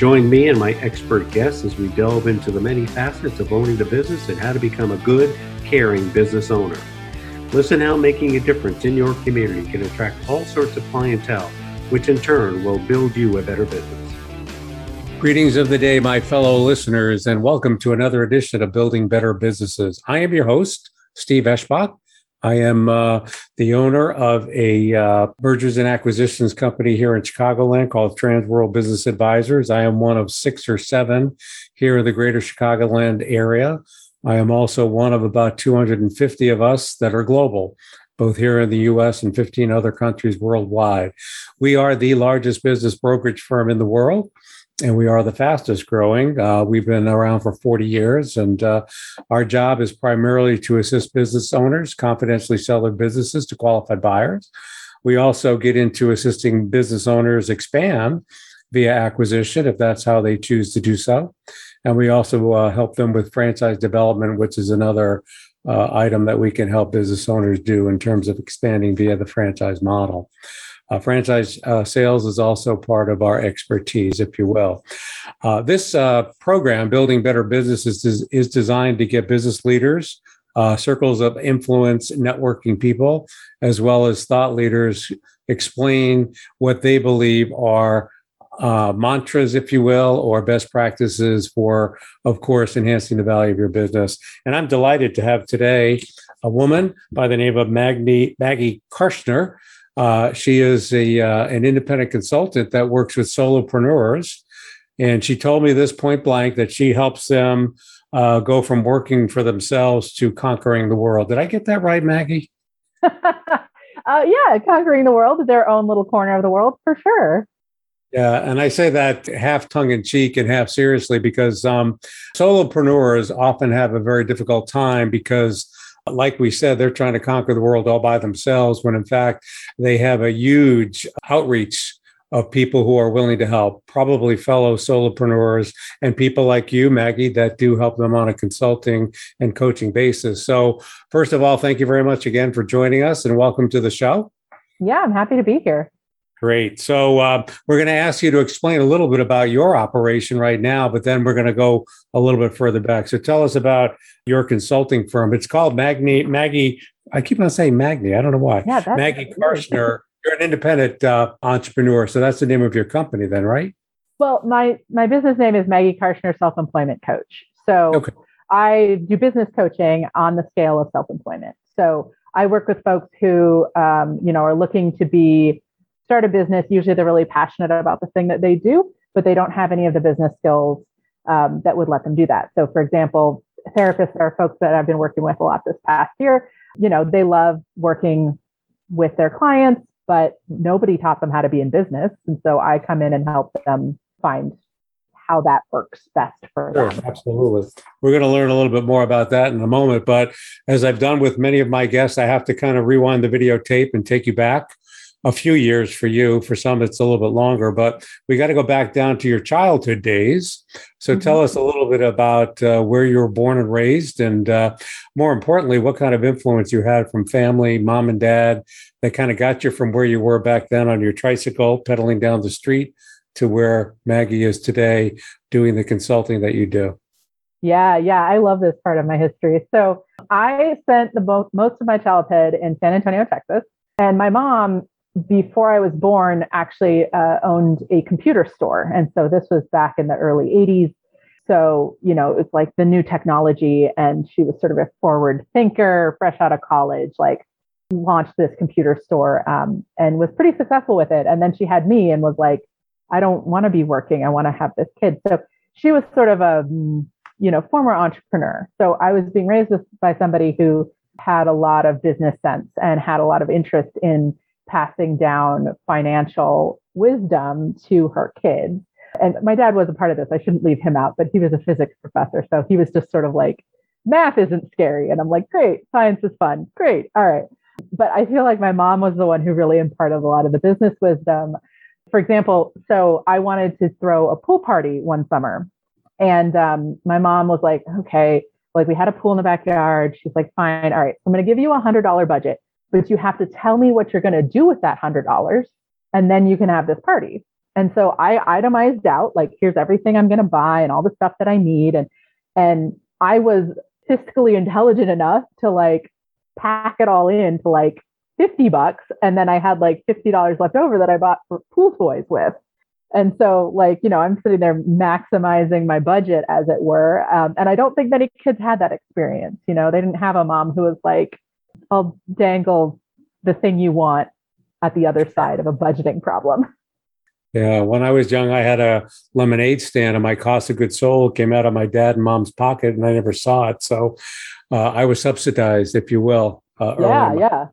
Join me and my expert guests as we delve into the many facets of owning the business and how to become a good, caring business owner. Listen how making a difference in your community can attract all sorts of clientele, which in turn will build you a better business. Greetings of the day, my fellow listeners, and welcome to another edition of Building Better Businesses. I am your host, Steve Eschbach. I am uh, the owner of a uh, mergers and acquisitions company here in Chicagoland called Transworld Business Advisors. I am one of six or seven here in the greater Chicagoland area. I am also one of about 250 of us that are global, both here in the US and 15 other countries worldwide. We are the largest business brokerage firm in the world and we are the fastest growing. Uh, we've been around for 40 years, and uh, our job is primarily to assist business owners confidentially sell their businesses to qualified buyers. We also get into assisting business owners expand via acquisition if that's how they choose to do so. And we also uh, help them with franchise development, which is another uh, item that we can help business owners do in terms of expanding via the franchise model. Uh, franchise uh, sales is also part of our expertise, if you will. Uh, this uh, program, Building Better Businesses, is, is, designed to get business leaders, uh, circles of influence, networking people, as well as thought leaders explain what they believe are uh, mantras, if you will, or best practices for, of course, enhancing the value of your business. And I'm delighted to have today a woman by the name of Maggie, Maggie Karshner. Uh, she is a uh, an independent consultant that works with solopreneurs, and she told me this point blank that she helps them uh, go from working for themselves to conquering the world. Did I get that right, Maggie? Uh, yeah, conquering the world, their own little corner of the world, for sure. Yeah, and I say that half tongue in cheek and half seriously because um, solopreneurs often have a very difficult time because like we said, they're trying to conquer the world all by themselves when in fact they have a huge outreach of people who are willing to help, probably fellow solopreneurs and people like you, Maggie, that do help them on a consulting and coaching basis. So, first of all, thank you very much again for joining us and welcome to the show. Yeah, I'm happy to be here. Great. So uh, we're going to ask you to explain a little bit about your operation right now, but then we're going to go a little bit further back. So tell us about your consulting firm. It's called Magni Maggie. I keep on saying Magni. I don't know why. Yeah, Maggie Karshner. You're an independent uh, entrepreneur, so that's the name of your company, then, right? Well, my my business name is Maggie Karshner Self Employment Coach. So okay. I do business coaching on the scale of self employment. So I work with folks who, um, you know, are looking to be start a business, usually they're really passionate about the thing that they do, but they don't have any of the business skills um, that would let them do that. So, for example, therapists are folks that I've been working with a lot this past year. You know, they love working with their clients, but nobody taught them how to be in business. And so I come in and help them find how that works best for sure, them. Absolutely. We're going to learn a little bit more about that in a moment. But as I've done with many of my guests, I have to kind of rewind the videotape and take you back a few years for you. For some, it's a little bit longer, but we got to go back down to your childhood days. So mm-hmm. tell us a little bit about uh, where you were born and raised, and uh, more importantly, what kind of influence you had from family, mom and dad, that kind of got you from where you were back then on your tricycle, pedaling down the street, to where Maggie is today, doing the consulting that you do. Yeah, yeah, I love this part of my history. So I spent the mo- most of my childhood in San Antonio, Texas. And my mom before I was born, actually uh, owned a computer store. And so this was back in the early 80s. so, you know, it's like the new technology. And she was sort of a forward thinker, fresh out of college, like launched this computer store um, and was pretty successful with it. And then she had me and was like, I don't want to be working. I want to have this kid. So she was sort of a, you know, former entrepreneur. So I was being raised by somebody who had a lot of business sense and had a lot of interest in passing down financial wisdom to her kids. And my dad was a part of this. I shouldn't leave him out, but he was a physics professor. So he was just sort of like, math isn't scary. And I'm like, great, science is fun. Great. All right. But I feel like my mom was the one who really imparted a lot of the business wisdom. For example, so I wanted to throw a pool party one summer. And um, my mom was like, okay, like we had a pool in the backyard. She's like, fine. All right. I'm going to give you a hundred dollar budget, but you have to tell me what you're going to do with that hundred dollars. And then you can have this party. And so I itemized out like here's everything I'm going to buy and all the stuff that I need and and I was fiscally intelligent enough to like pack it all in to like 50 bucks and then I had like $50 left over that I bought for pool toys with. And so like, you know, I'm sitting there maximizing my budget as it were. Um, and I don't think many kids had that experience. You know, they didn't have a mom who was like, I'll dangle the thing you want at the other side of a budgeting problem. Yeah, when I was young, I had a lemonade stand, and my cost of goods sold came out of my dad and mom's pocket, and I never saw it. So uh, I was subsidized, if you will. Uh, yeah, yeah.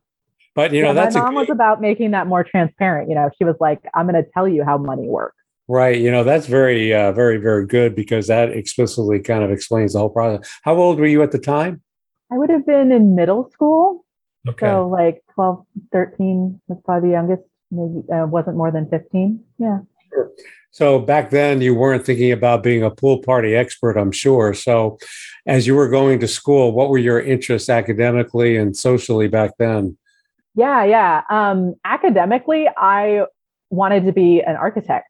But you know, yeah, that's my mom was about making that more transparent. You know, she was like, "I'm going to tell you how money works." Right. You know, that's very, uh, very, very good because that explicitly kind of explains the whole process. How old were you at the time? I would have been in middle school. Okay. So like 12, 13 was probably the youngest maybe uh, wasn't more than 15 yeah. Sure. so back then you weren't thinking about being a pool party expert i'm sure. So as you were going to school what were your interests academically and socially back then? Yeah yeah. Um, academically i wanted to be an architect.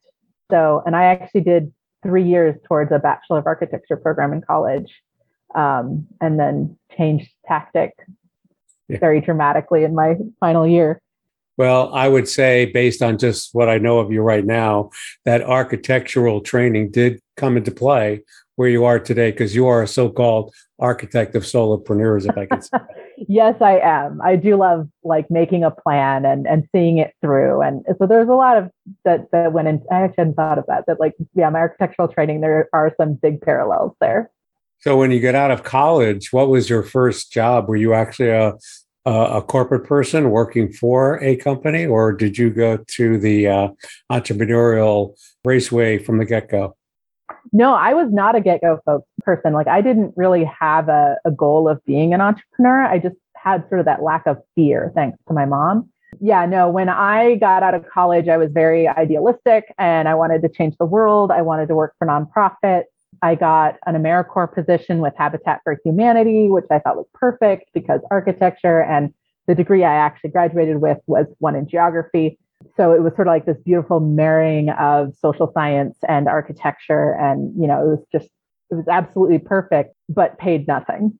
So and i actually did three years towards a bachelor of architecture program in college um, and then changed tactic yeah. very dramatically in my final year well, I would say, based on just what I know of you right now, that architectural training did come into play where you are today because you are a so-called architect of solopreneurs, if I can say. yes, I am. I do love like making a plan and and seeing it through. And so there's a lot of that that went in. I actually hadn't thought of that. That like, yeah, my architectural training, there are some big parallels there. So when you get out of college, what was your first job? Were you actually a a corporate person working for a company, or did you go to the uh, entrepreneurial raceway from the get go? No, I was not a get go person. Like, I didn't really have a, a goal of being an entrepreneur. I just had sort of that lack of fear, thanks to my mom. Yeah, no, when I got out of college, I was very idealistic and I wanted to change the world. I wanted to work for nonprofits. I got an AmeriCorps position with Habitat for Humanity, which I thought was perfect because architecture and the degree I actually graduated with was one in geography. So it was sort of like this beautiful marrying of social science and architecture. And, you know, it was just, it was absolutely perfect, but paid nothing.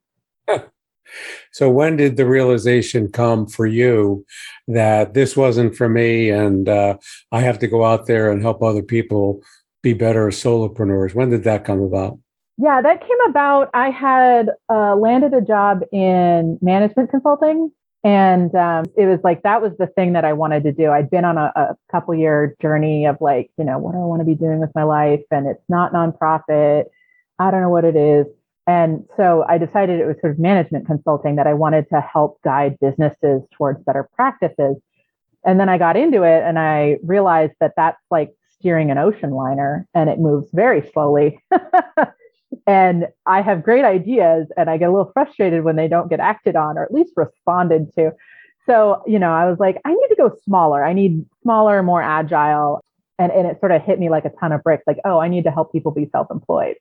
So when did the realization come for you that this wasn't for me and uh, I have to go out there and help other people be better solopreneurs? When did that come about? Yeah, that came about. I had uh, landed a job in management consulting, and um, it was like that was the thing that I wanted to do. I'd been on a, a couple year journey of like, you know, what do I want to be doing with my life? And it's not nonprofit. I don't know what it is. And so I decided it was sort of management consulting that I wanted to help guide businesses towards better practices. And then I got into it and I realized that that's like steering an ocean liner and it moves very slowly. and I have great ideas and I get a little frustrated when they don't get acted on or at least responded to. So, you know, I was like, I need to go smaller. I need smaller, more agile. And, and it sort of hit me like a ton of bricks like, oh, I need to help people be self employed.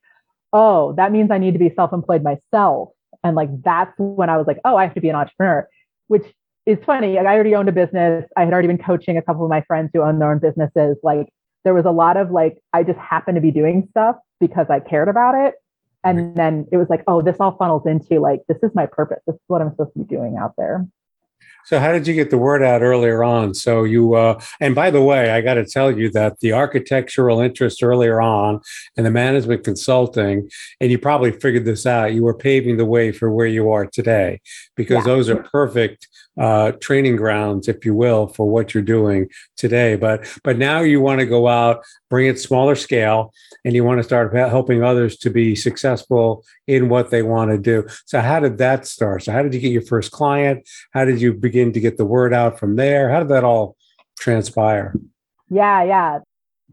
Oh, that means I need to be self employed myself. And like, that's when I was like, oh, I have to be an entrepreneur, which is funny. I already owned a business. I had already been coaching a couple of my friends who own their own businesses. Like, there was a lot of like, I just happened to be doing stuff because I cared about it. And then it was like, oh, this all funnels into like, this is my purpose. This is what I'm supposed to be doing out there. So, how did you get the word out earlier on? So, you, uh, and by the way, I got to tell you that the architectural interest earlier on and the management consulting, and you probably figured this out, you were paving the way for where you are today because yeah. those are perfect uh, training grounds, if you will, for what you're doing today. But but now you want to go out, bring it smaller scale, and you want to start helping others to be successful in what they want to do. So how did that start? So how did you get your first client? How did you begin to get the word out from there? How did that all transpire? Yeah, yeah.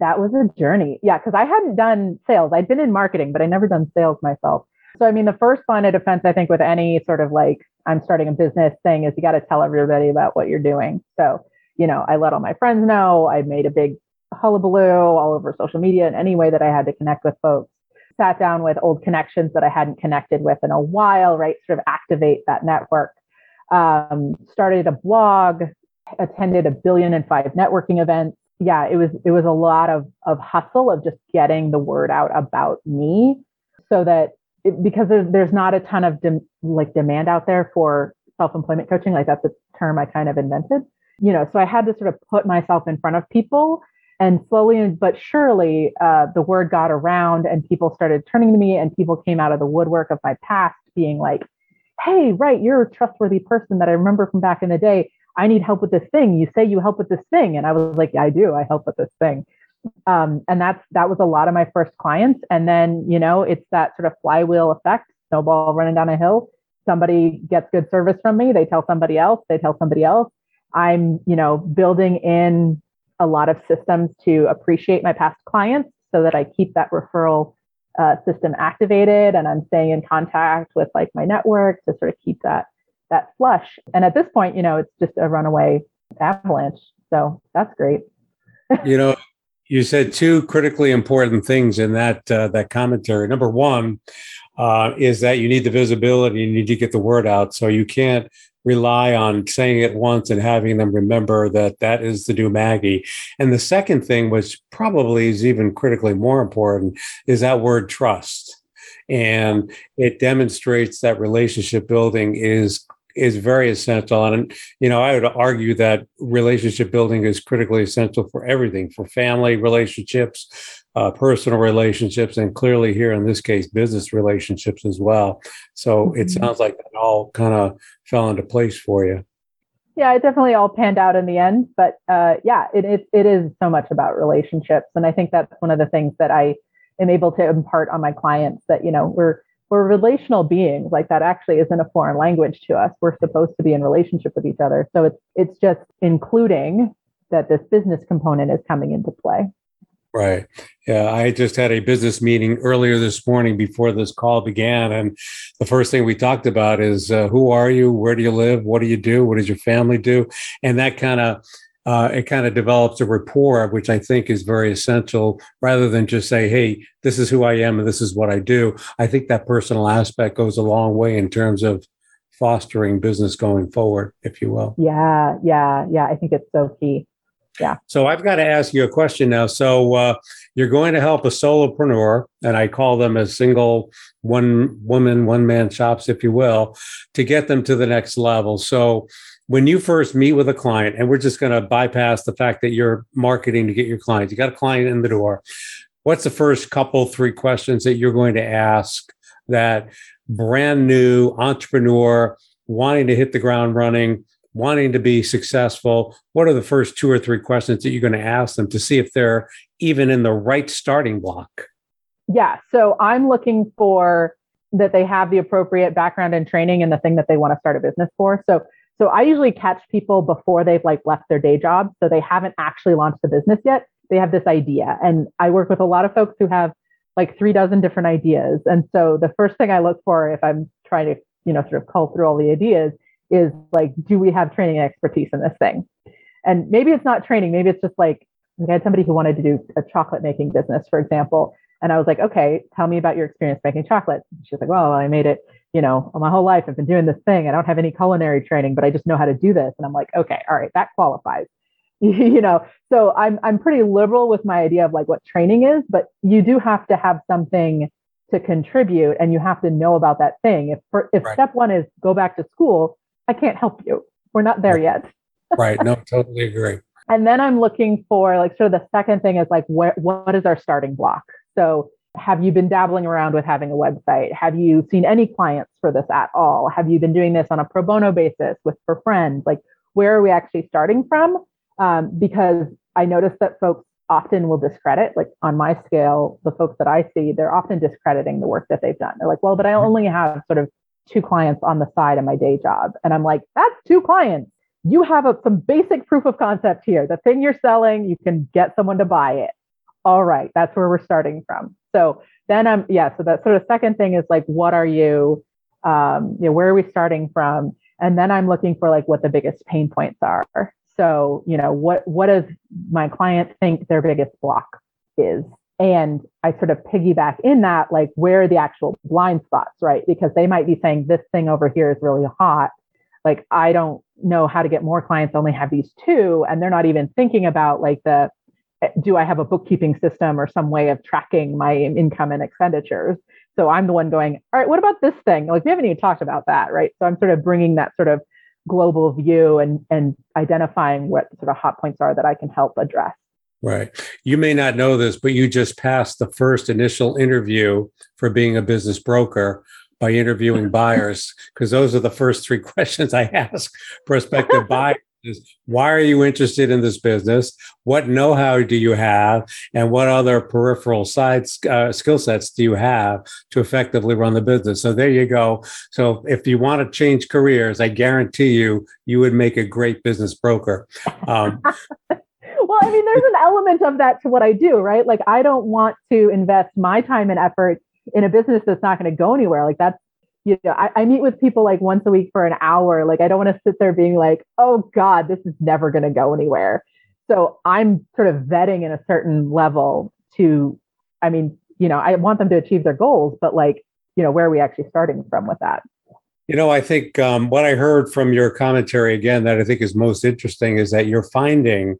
That was a journey. Yeah, because I hadn't done sales. I'd been in marketing, but I never done sales myself. So I mean, the first line of defense, I think, with any sort of like I'm starting a business thing is you got to tell everybody about what you're doing. So, you know, I let all my friends know. I made a big hullabaloo all over social media in any way that I had to connect with folks. Sat down with old connections that I hadn't connected with in a while, right? Sort of activate that network. Um, started a blog, attended a billion and five networking events. Yeah, it was it was a lot of of hustle of just getting the word out about me so that it, because there's, there's not a ton of like demand out there for self-employment coaching like that's a term i kind of invented you know so i had to sort of put myself in front of people and slowly but surely uh, the word got around and people started turning to me and people came out of the woodwork of my past being like hey right you're a trustworthy person that i remember from back in the day. I need help with this thing. You say you help with this thing. And i was like i do. I help with this thing. Um, and that's that was a lot of my first clients. And then you know it's that sort of flywheel effect snowball running down a hill. Somebody gets good service from me. They tell somebody else. They tell somebody else. I'm you know building in a lot of systems to appreciate my past clients so that i keep that referral uh, system activated and i'm staying in contact with like my network to sort of keep that that flush. And at this point you know it's just a runaway avalanche. So that's great. You know you said two critically important things in that uh, that commentary. Number one uh, is that you need the visibility, you need to get the word out, so you can't rely on saying it once and having them remember that that is the new Maggie. And the second thing, which probably is even critically more important, is that word trust. And it demonstrates that relationship building is is very essential. And, you know, I would argue that relationship building is critically essential for everything for family relationships, uh, personal relationships, and clearly here in this case, business relationships as well. So mm-hmm. it sounds like that all kind of fell into place for you. Yeah, it definitely all panned out in the end. But uh, yeah, it, it, it is so much about relationships. And I think that's one of the things that I am able to impart on my clients that, you know, we're, we're relational beings like that actually isn't a foreign language to us we're supposed to be in relationship with each other so it's it's just including that this business component is coming into play right yeah i just had a business meeting earlier this morning before this call began and the first thing we talked about is uh, who are you where do you live what do you do what does your family do and that kind of uh, it kind of develops a rapport, which I think is very essential rather than just say, hey, this is who I am and this is what I do. I think that personal aspect goes a long way in terms of fostering business going forward, if you will. Yeah, yeah, yeah. I think it's so key. Yeah. So I've got to ask you a question now. So uh, you're going to help a solopreneur, and I call them a single one woman, one man shops, if you will, to get them to the next level. So when you first meet with a client, and we're just going to bypass the fact that you're marketing to get your client, you got a client in the door. What's the first couple, three questions that you're going to ask that brand new entrepreneur wanting to hit the ground running, wanting to be successful? What are the first two or three questions that you're going to ask them to see if they're even in the right starting block? Yeah. So I'm looking for that they have the appropriate background and training and the thing that they want to start a business for. So so I usually catch people before they've like left their day job. So they haven't actually launched the business yet. They have this idea. And I work with a lot of folks who have like three dozen different ideas. And so the first thing I look for if I'm trying to, you know, sort of cull through all the ideas is like, do we have training and expertise in this thing? And maybe it's not training, maybe it's just like, I had somebody who wanted to do a chocolate making business, for example. And I was like, okay, tell me about your experience making chocolate. She's like, well, I made it you know, my whole life I've been doing this thing. I don't have any culinary training, but I just know how to do this. And I'm like, okay, all right, that qualifies. you know, so I'm I'm pretty liberal with my idea of like what training is, but you do have to have something to contribute and you have to know about that thing. If for, if right. step 1 is go back to school, I can't help you. We're not there yet. right. No, totally agree. And then I'm looking for like sort of the second thing is like where, what is our starting block? So have you been dabbling around with having a website? Have you seen any clients for this at all? Have you been doing this on a pro bono basis with for friends? Like where are we actually starting from? Um, because I notice that folks often will discredit, like on my scale, the folks that I see, they're often discrediting the work that they've done. They're like, well, but I mm-hmm. only have sort of two clients on the side of my day job. And I'm like, that's two clients you have a, some basic proof of concept here. The thing you're selling, you can get someone to buy it. All right, that's where we're starting from. So then I'm yeah. So that sort of second thing is like, what are you? Um, you know, where are we starting from? And then I'm looking for like what the biggest pain points are. So you know, what what does my client think their biggest block is? And I sort of piggyback in that, like, where are the actual blind spots, right? Because they might be saying this thing over here is really hot like I don't know how to get more clients, only have these two. And they're not even thinking about like the eh, do I have a bookkeeping system or some way of tracking my income and expenditures? So I'm the one going, all right, what about this thing? Like we haven't even talked about that, right? So I'm sort of bringing that sort of global view and and identifying what sort of hot points are that I can help address. Right. You may not know this, but you just passed the first initial interview for being a business broker by interviewing buyers because those are the first three questions I ask prospective buyers. Why are you interested in this business? What know-how do you have, and what other peripheral sides uh, skill sets do you have to effectively run the business? So there you go. So if you want to change careers, I guarantee you, you would make a great business broker. Um, I mean, there's an element of that to what I do, right? Like, I don't want to invest my time and effort in a business that's not going to go anywhere. Like that's, you know, I, I, meet with people like once a week for an hour. Like I don't want to sit there being like, oh God, this is never going to go anywhere. So I'm sort of vetting in a certain level to, I mean, you know, I want them to achieve their goals, but like, you know, where are we actually starting from with that? You know, I think um, what I heard from your commentary again that I think is most interesting is that you're finding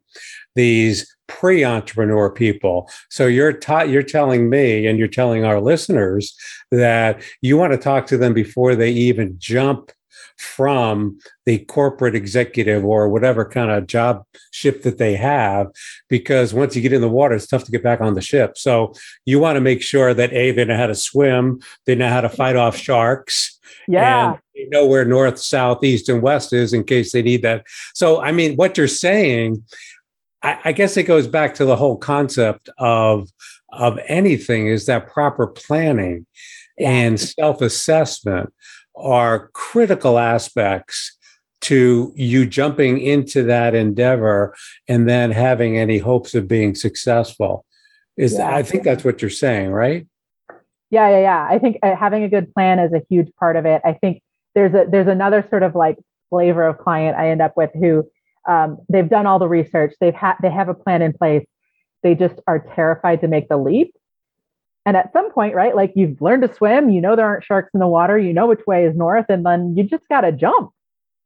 these pre-entrepreneur people. So you're you're telling me and you're telling our listeners that you want to talk to them before they even jump from the corporate executive or whatever kind of job ship that they have because once you get in the water it's tough to get back on the ship so you want to make sure that a they know how to swim they know how to fight off sharks yeah. And they know where north, south, east, and west is in case they need that. So, I mean, what you're saying, I, I guess it goes back to the whole concept of of anything is that proper planning and self-assessment are critical aspects to you jumping into that endeavor and then having any hopes of being successful is yeah. i think that's what you're saying right yeah, yeah, yeah. I think uh, having a good plan is a huge part of it. I think there's a there's another sort of like flavor of client I end up with who um, they've done all the research, they've had they have a plan in place, they just are terrified to make the leap. And at some point, right, like you've learned to swim, you know there aren't sharks in the water, you know which way is north, and then you just got to jump.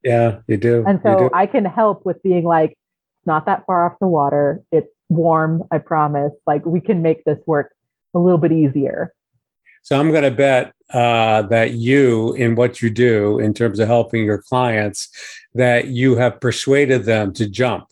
Yeah, you do. And so do. I can help with being like, it's not that far off the water. It's warm, I promise. Like we can make this work a little bit easier. So I'm going to bet uh, that you, in what you do in terms of helping your clients, that you have persuaded them to jump,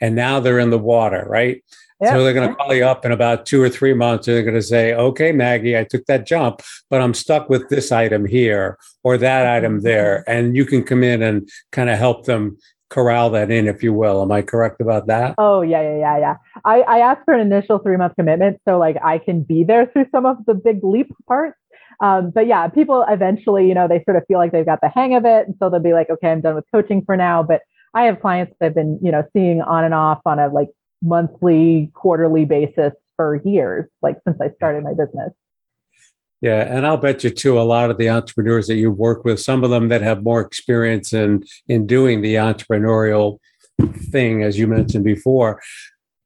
and now they're in the water, right? Yep. So they're going to call you up in about two or three months, and they're going to say, "Okay, Maggie, I took that jump, but I'm stuck with this item here or that item there," and you can come in and kind of help them corral that in, if you will. Am I correct about that? Oh yeah, yeah, yeah, yeah. I, I asked for an initial three month commitment, so like I can be there through some of the big leap parts. Um, but yeah, people eventually, you know, they sort of feel like they've got the hang of it, and so they'll be like, okay, I'm done with coaching for now. But I have clients that I've been, you know, seeing on and off on a like monthly, quarterly basis for years, like since I started my business. Yeah, and I'll bet you too. A lot of the entrepreneurs that you work with, some of them that have more experience in in doing the entrepreneurial thing, as you mentioned before,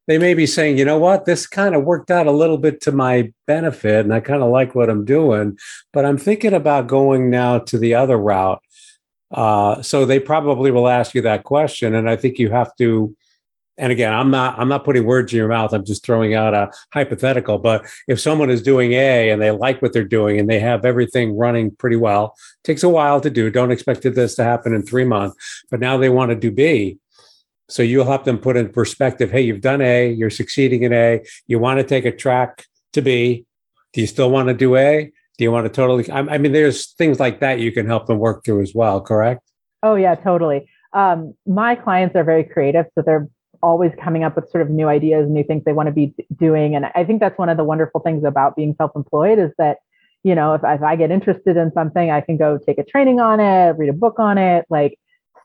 they may be saying, you know what, this kind of worked out a little bit to my benefit, and I kind of like what I'm doing, but I'm thinking about going now to the other route. Uh, so they probably will ask you that question, and I think you have to and again, I'm not I'm not putting words in your mouth. I'm just throwing out a hypothetical. But if someone is doing A and they like what they're doing and they have everything running pretty well, takes a while to do. Don't expect this to happen in three months. But now they want to do B. So you'll help them put in perspective. Hey, you've done A, you're succeeding in A. You want to take a track to B. Do you still want to do A? Do you want to totally? I mean, there's things like that you can help them work through as well. Correct? Oh yeah, totally. Um, my clients are very creative, so they're always coming up with sort of new ideas, new things they want to be doing. And I think that's one of the wonderful things about being self-employed is that, you know, if, if I get interested in something, I can go take a training on it, read a book on it, like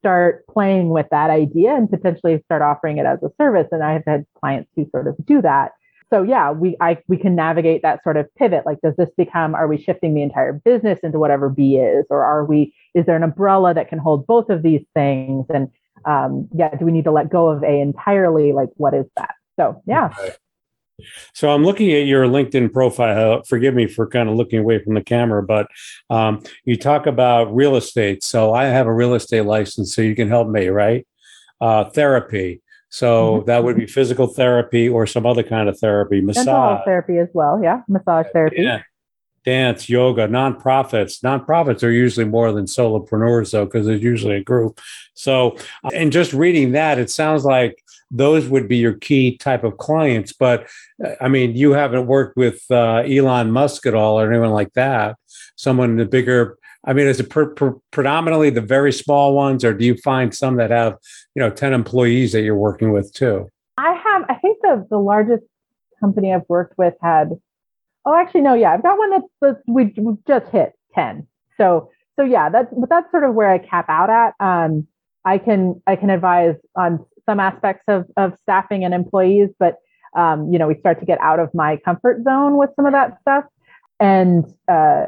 start playing with that idea and potentially start offering it as a service. And I have had clients who sort of do that. So yeah, we I we can navigate that sort of pivot. Like, does this become? Are we shifting the entire business into whatever B is, or are we? Is there an umbrella that can hold both of these things? And um, yeah, do we need to let go of A entirely? Like, what is that? So, yeah. Okay. So I'm looking at your LinkedIn profile. Forgive me for kind of looking away from the camera, but um, you talk about real estate. So I have a real estate license, so you can help me, right? Uh, therapy. So mm-hmm. that would be physical therapy or some other kind of therapy, massage therapy as well. Yeah, massage therapy. Yeah dance, yoga, nonprofits. Nonprofits are usually more than solopreneurs, though, because there's usually a group. So, and just reading that, it sounds like those would be your key type of clients. But uh, I mean, you haven't worked with uh, Elon Musk at all or anyone like that. Someone in the bigger. I mean, is it predominantly the very small ones, or do you find some that have, you know, ten employees that you're working with too? I have. I think the the largest company I've worked with had Oh, actually, no. Yeah, I've got one that's, that's we, we just hit ten. So so yeah, that's but that's sort of where I cap out at. Um, I can I can advise on some aspects of of staffing and employees, but um, you know, we start to get out of my comfort zone with some of that stuff. And uh,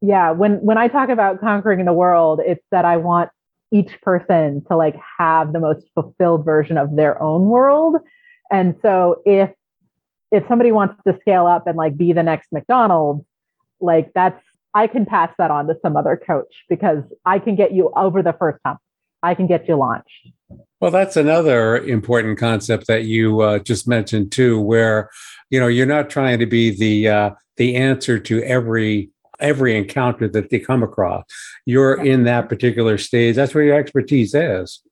yeah, when when I talk about conquering the world, it's that I want each person to like have the most fulfilled version of their own world. And so if if somebody wants to scale up and like be the next McDonald's, like that's I can pass that on to some other coach because I can get you over the first hump. I can get you launched. Well, that's another important concept that you uh, just mentioned too, where you know you're not trying to be the uh, the answer to every every encounter that they come across. You're in that particular stage. That's where your expertise is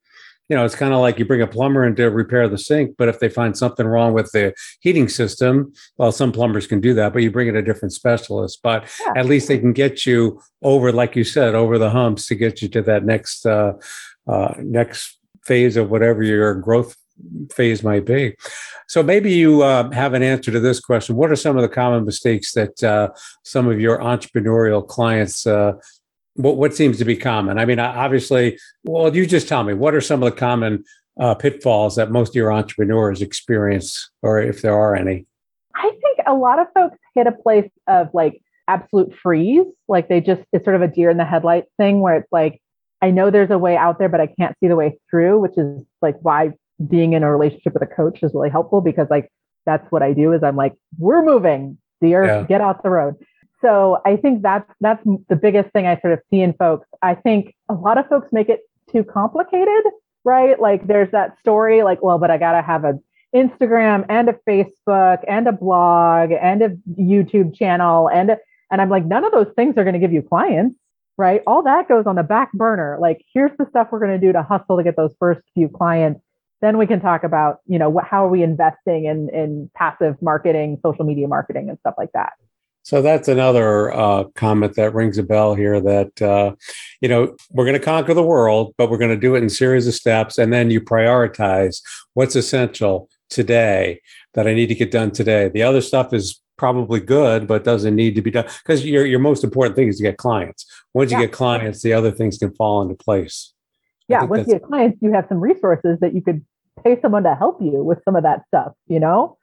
you know, it's kind of like you bring a plumber in to repair the sink, but if they find something wrong with the heating system, well, some plumbers can do that, but you bring in a different specialist. But yeah. at least they can get you over, like you said, over the humps to get you to that next uh, uh, next phase of whatever your growth phase might be. So maybe you uh, have an answer to this question. What are some of the common mistakes that uh, some of your entrepreneurial clients uh, what, what seems to be common? I mean, obviously, well, you just tell me what are some of the common uh, pitfalls that most of your entrepreneurs experience, or if there are any? I think a lot of folks hit a place of like absolute freeze. Like they just, it's sort of a deer in the headlights thing where it's like, I know there's a way out there, but I can't see the way through, which is like why being in a relationship with a coach is really helpful because like that's what I do is I'm like, we're moving, deer, yeah. get out the road so I think that's that's the biggest thing I sort of see in folks. I think a lot of folks make it too complicated, right? Like there's that story, like, well, but I gotta have a Instagram and a Facebook and a blog and a YouTube channel and a, and I'm like, none of those things are going to give you clients, right? All that goes on the back burner. Like, here's the stuff we're going to do to hustle to get those first few clients. Then we can talk about, you know, how are we investing in in passive marketing, social media marketing, and stuff like that. So that's another uh, comment that rings a bell here that, uh, you know, we're going to conquer the world, but we're going to do it in series of steps. And then you prioritize what's essential today that I need to get done today. The other stuff is probably good, but doesn't need to be done because your, your most important thing is to get clients. Once yeah. you get clients, the other things can fall into place. Yeah. Once you get clients, you have some resources that you could pay someone to help you with some of that stuff, you know?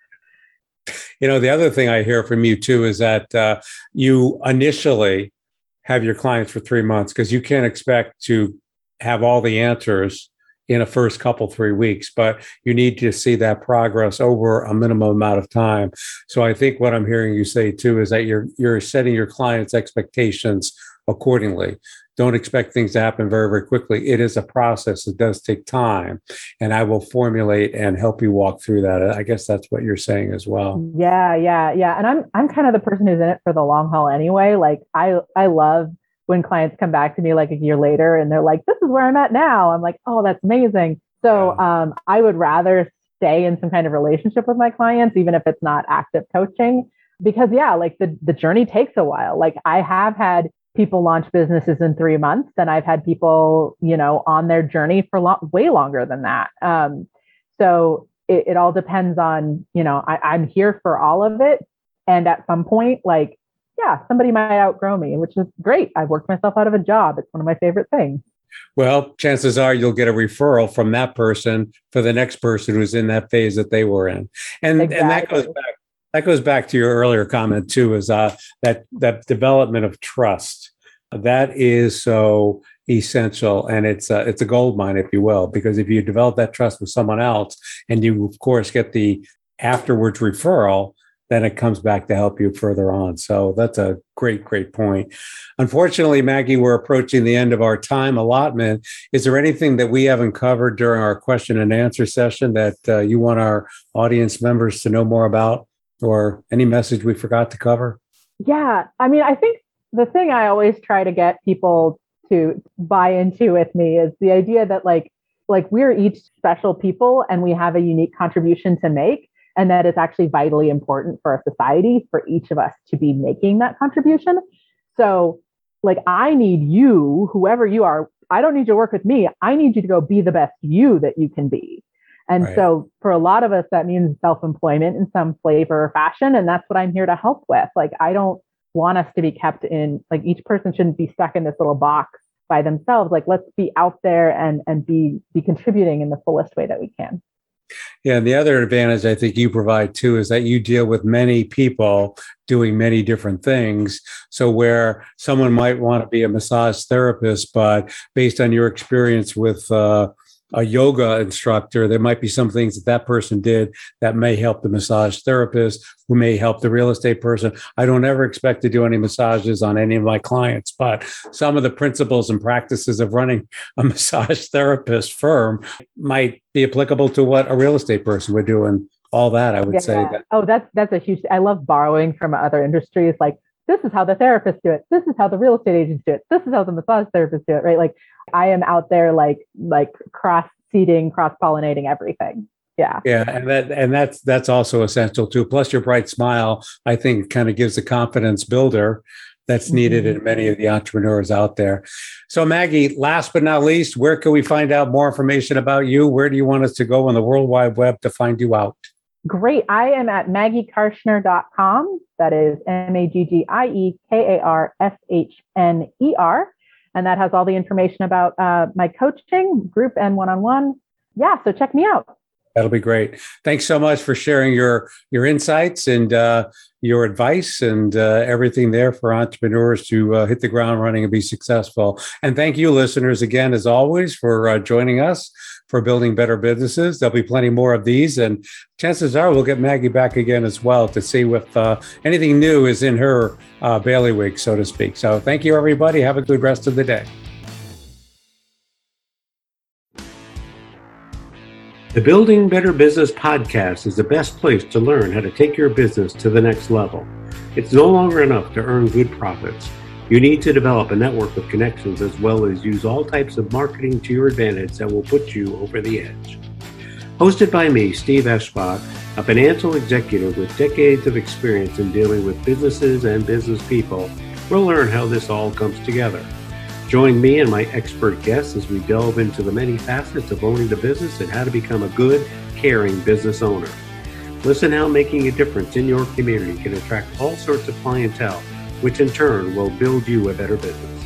You know, the other thing I hear from you too is that uh, you initially have your clients for three months because you can't expect to have all the answers in a first couple three weeks but you need to see that progress over a minimum amount of time. So i think what i'm hearing you say too is that you're you're setting your clients expectations accordingly. Don't expect things to happen very very quickly. It is a process. It does take time and i will formulate and help you walk through that. I guess that's what you're saying as well. Yeah yeah yeah. And i'm i'm kind of the person who's in it for the long haul anyway. Like i i love when clients come back to me like a year later and they're like this is where i'm at now. I'm like oh that's amazing. So um, i would rather stay in some kind of relationship with my clients even if it's not active coaching because yeah like the the journey takes a while. Like i have had people launch businesses in three months and i've had people you know on their journey for lo- way longer than that. Um, so it, it, all depends on you know I, i'm here for all of it. And at some point like yeah somebody might outgrow me which is great. I've worked myself out of a job. It's one of my favorite things. Well chances are you'll get a referral from that person for the next person who's in that phase that they were in. And exactly. and that goes back that goes back to your earlier comment too is uh, that that development of trust. That is so essential and it's a, it's a gold mine if you will because if you develop that trust with someone else and you of course get the afterwards referral then it comes back to help you further on. So that's a great great point. Unfortunately maggie we're approaching the end of our time allotment. Is there anything that we haven't covered during our question and answer session that uh, you want our audience members to know more about or any message we forgot to cover? Yeah, I mean, I think the thing I always try to get people to buy into with me is the idea that like like we're each special people and we have a unique contribution to make and that it's actually vitally important for a society for each of us to be making that contribution. So like I need you, whoever you are, I don't need you to work with me. I need you to go be the best you that you can be. And right. so for a lot of us, that means self employment in some flavor or fashion. And that's what I'm here to help with. Like, I don't want us to be kept in, like, each person shouldn't be stuck in this little box by themselves. Like, let's be out there and, and be, be contributing in the fullest way that we can. Yeah, and the other advantage I think you provide too is that you deal with many people doing many different things. So where someone might want to be a massage therapist, but based on your experience with uh, a yoga instructor, there might be some things that that person did that may help the massage therapist, who may help the real estate person. I don't ever expect to do any massages on any of my clients, but some of the principles and practices of running a massage therapist firm might be applicable to what a real estate person would do. And all that, I would yeah. say that. Oh, that's that's a huge. I love borrowing from other industries. Like this is how the therapists do it. This is how the real estate agents do it. This is how the massage therapists do it. Right? Like I am out there like like cross seeding, cross pollinating everything. Yeah. Yeah, and that and that's that's also essential too. Plus, your bright smile, I think, kind of gives a confidence builder that's needed mm-hmm. in many of the entrepreneurs out there. So, Maggie, last but not least, where can we find out more information about you? Where do you want us to go on the World Wide Web to find you out? Great. I am at maggiekarshner.com. That is M A G G I E K A R S H N E R and that has all the information about uh, my coaching group and one-on-one. Yeah, so check me out. That'll be great. Thanks so much for sharing your your insights and uh, your advice and uh, everything there for entrepreneurs to uh, hit the ground running and be successful. And thank you, listeners, again as always for uh, joining us for building better businesses. There'll be plenty more of these, and chances are we'll get Maggie back again as well to see if uh, anything new is in her uh, bailiwick, so to speak. So thank you, everybody. Have a good rest of the day. The Building Better Business podcast is the best place to learn how to take your business to the next level. It's no longer enough to earn good profits. You need to develop a network of connections as well as use all types of marketing to your advantage that will put you over the edge. Hosted by me, Steve Eschbach, a financial executive with decades of experience in dealing with businesses and business people, we'll learn how this all comes together. Join me and my expert guests as we delve into the many facets of owning a business and how to become a good, caring business owner. Listen how making a difference in your community can attract all sorts of clientele which in turn will build you a better business.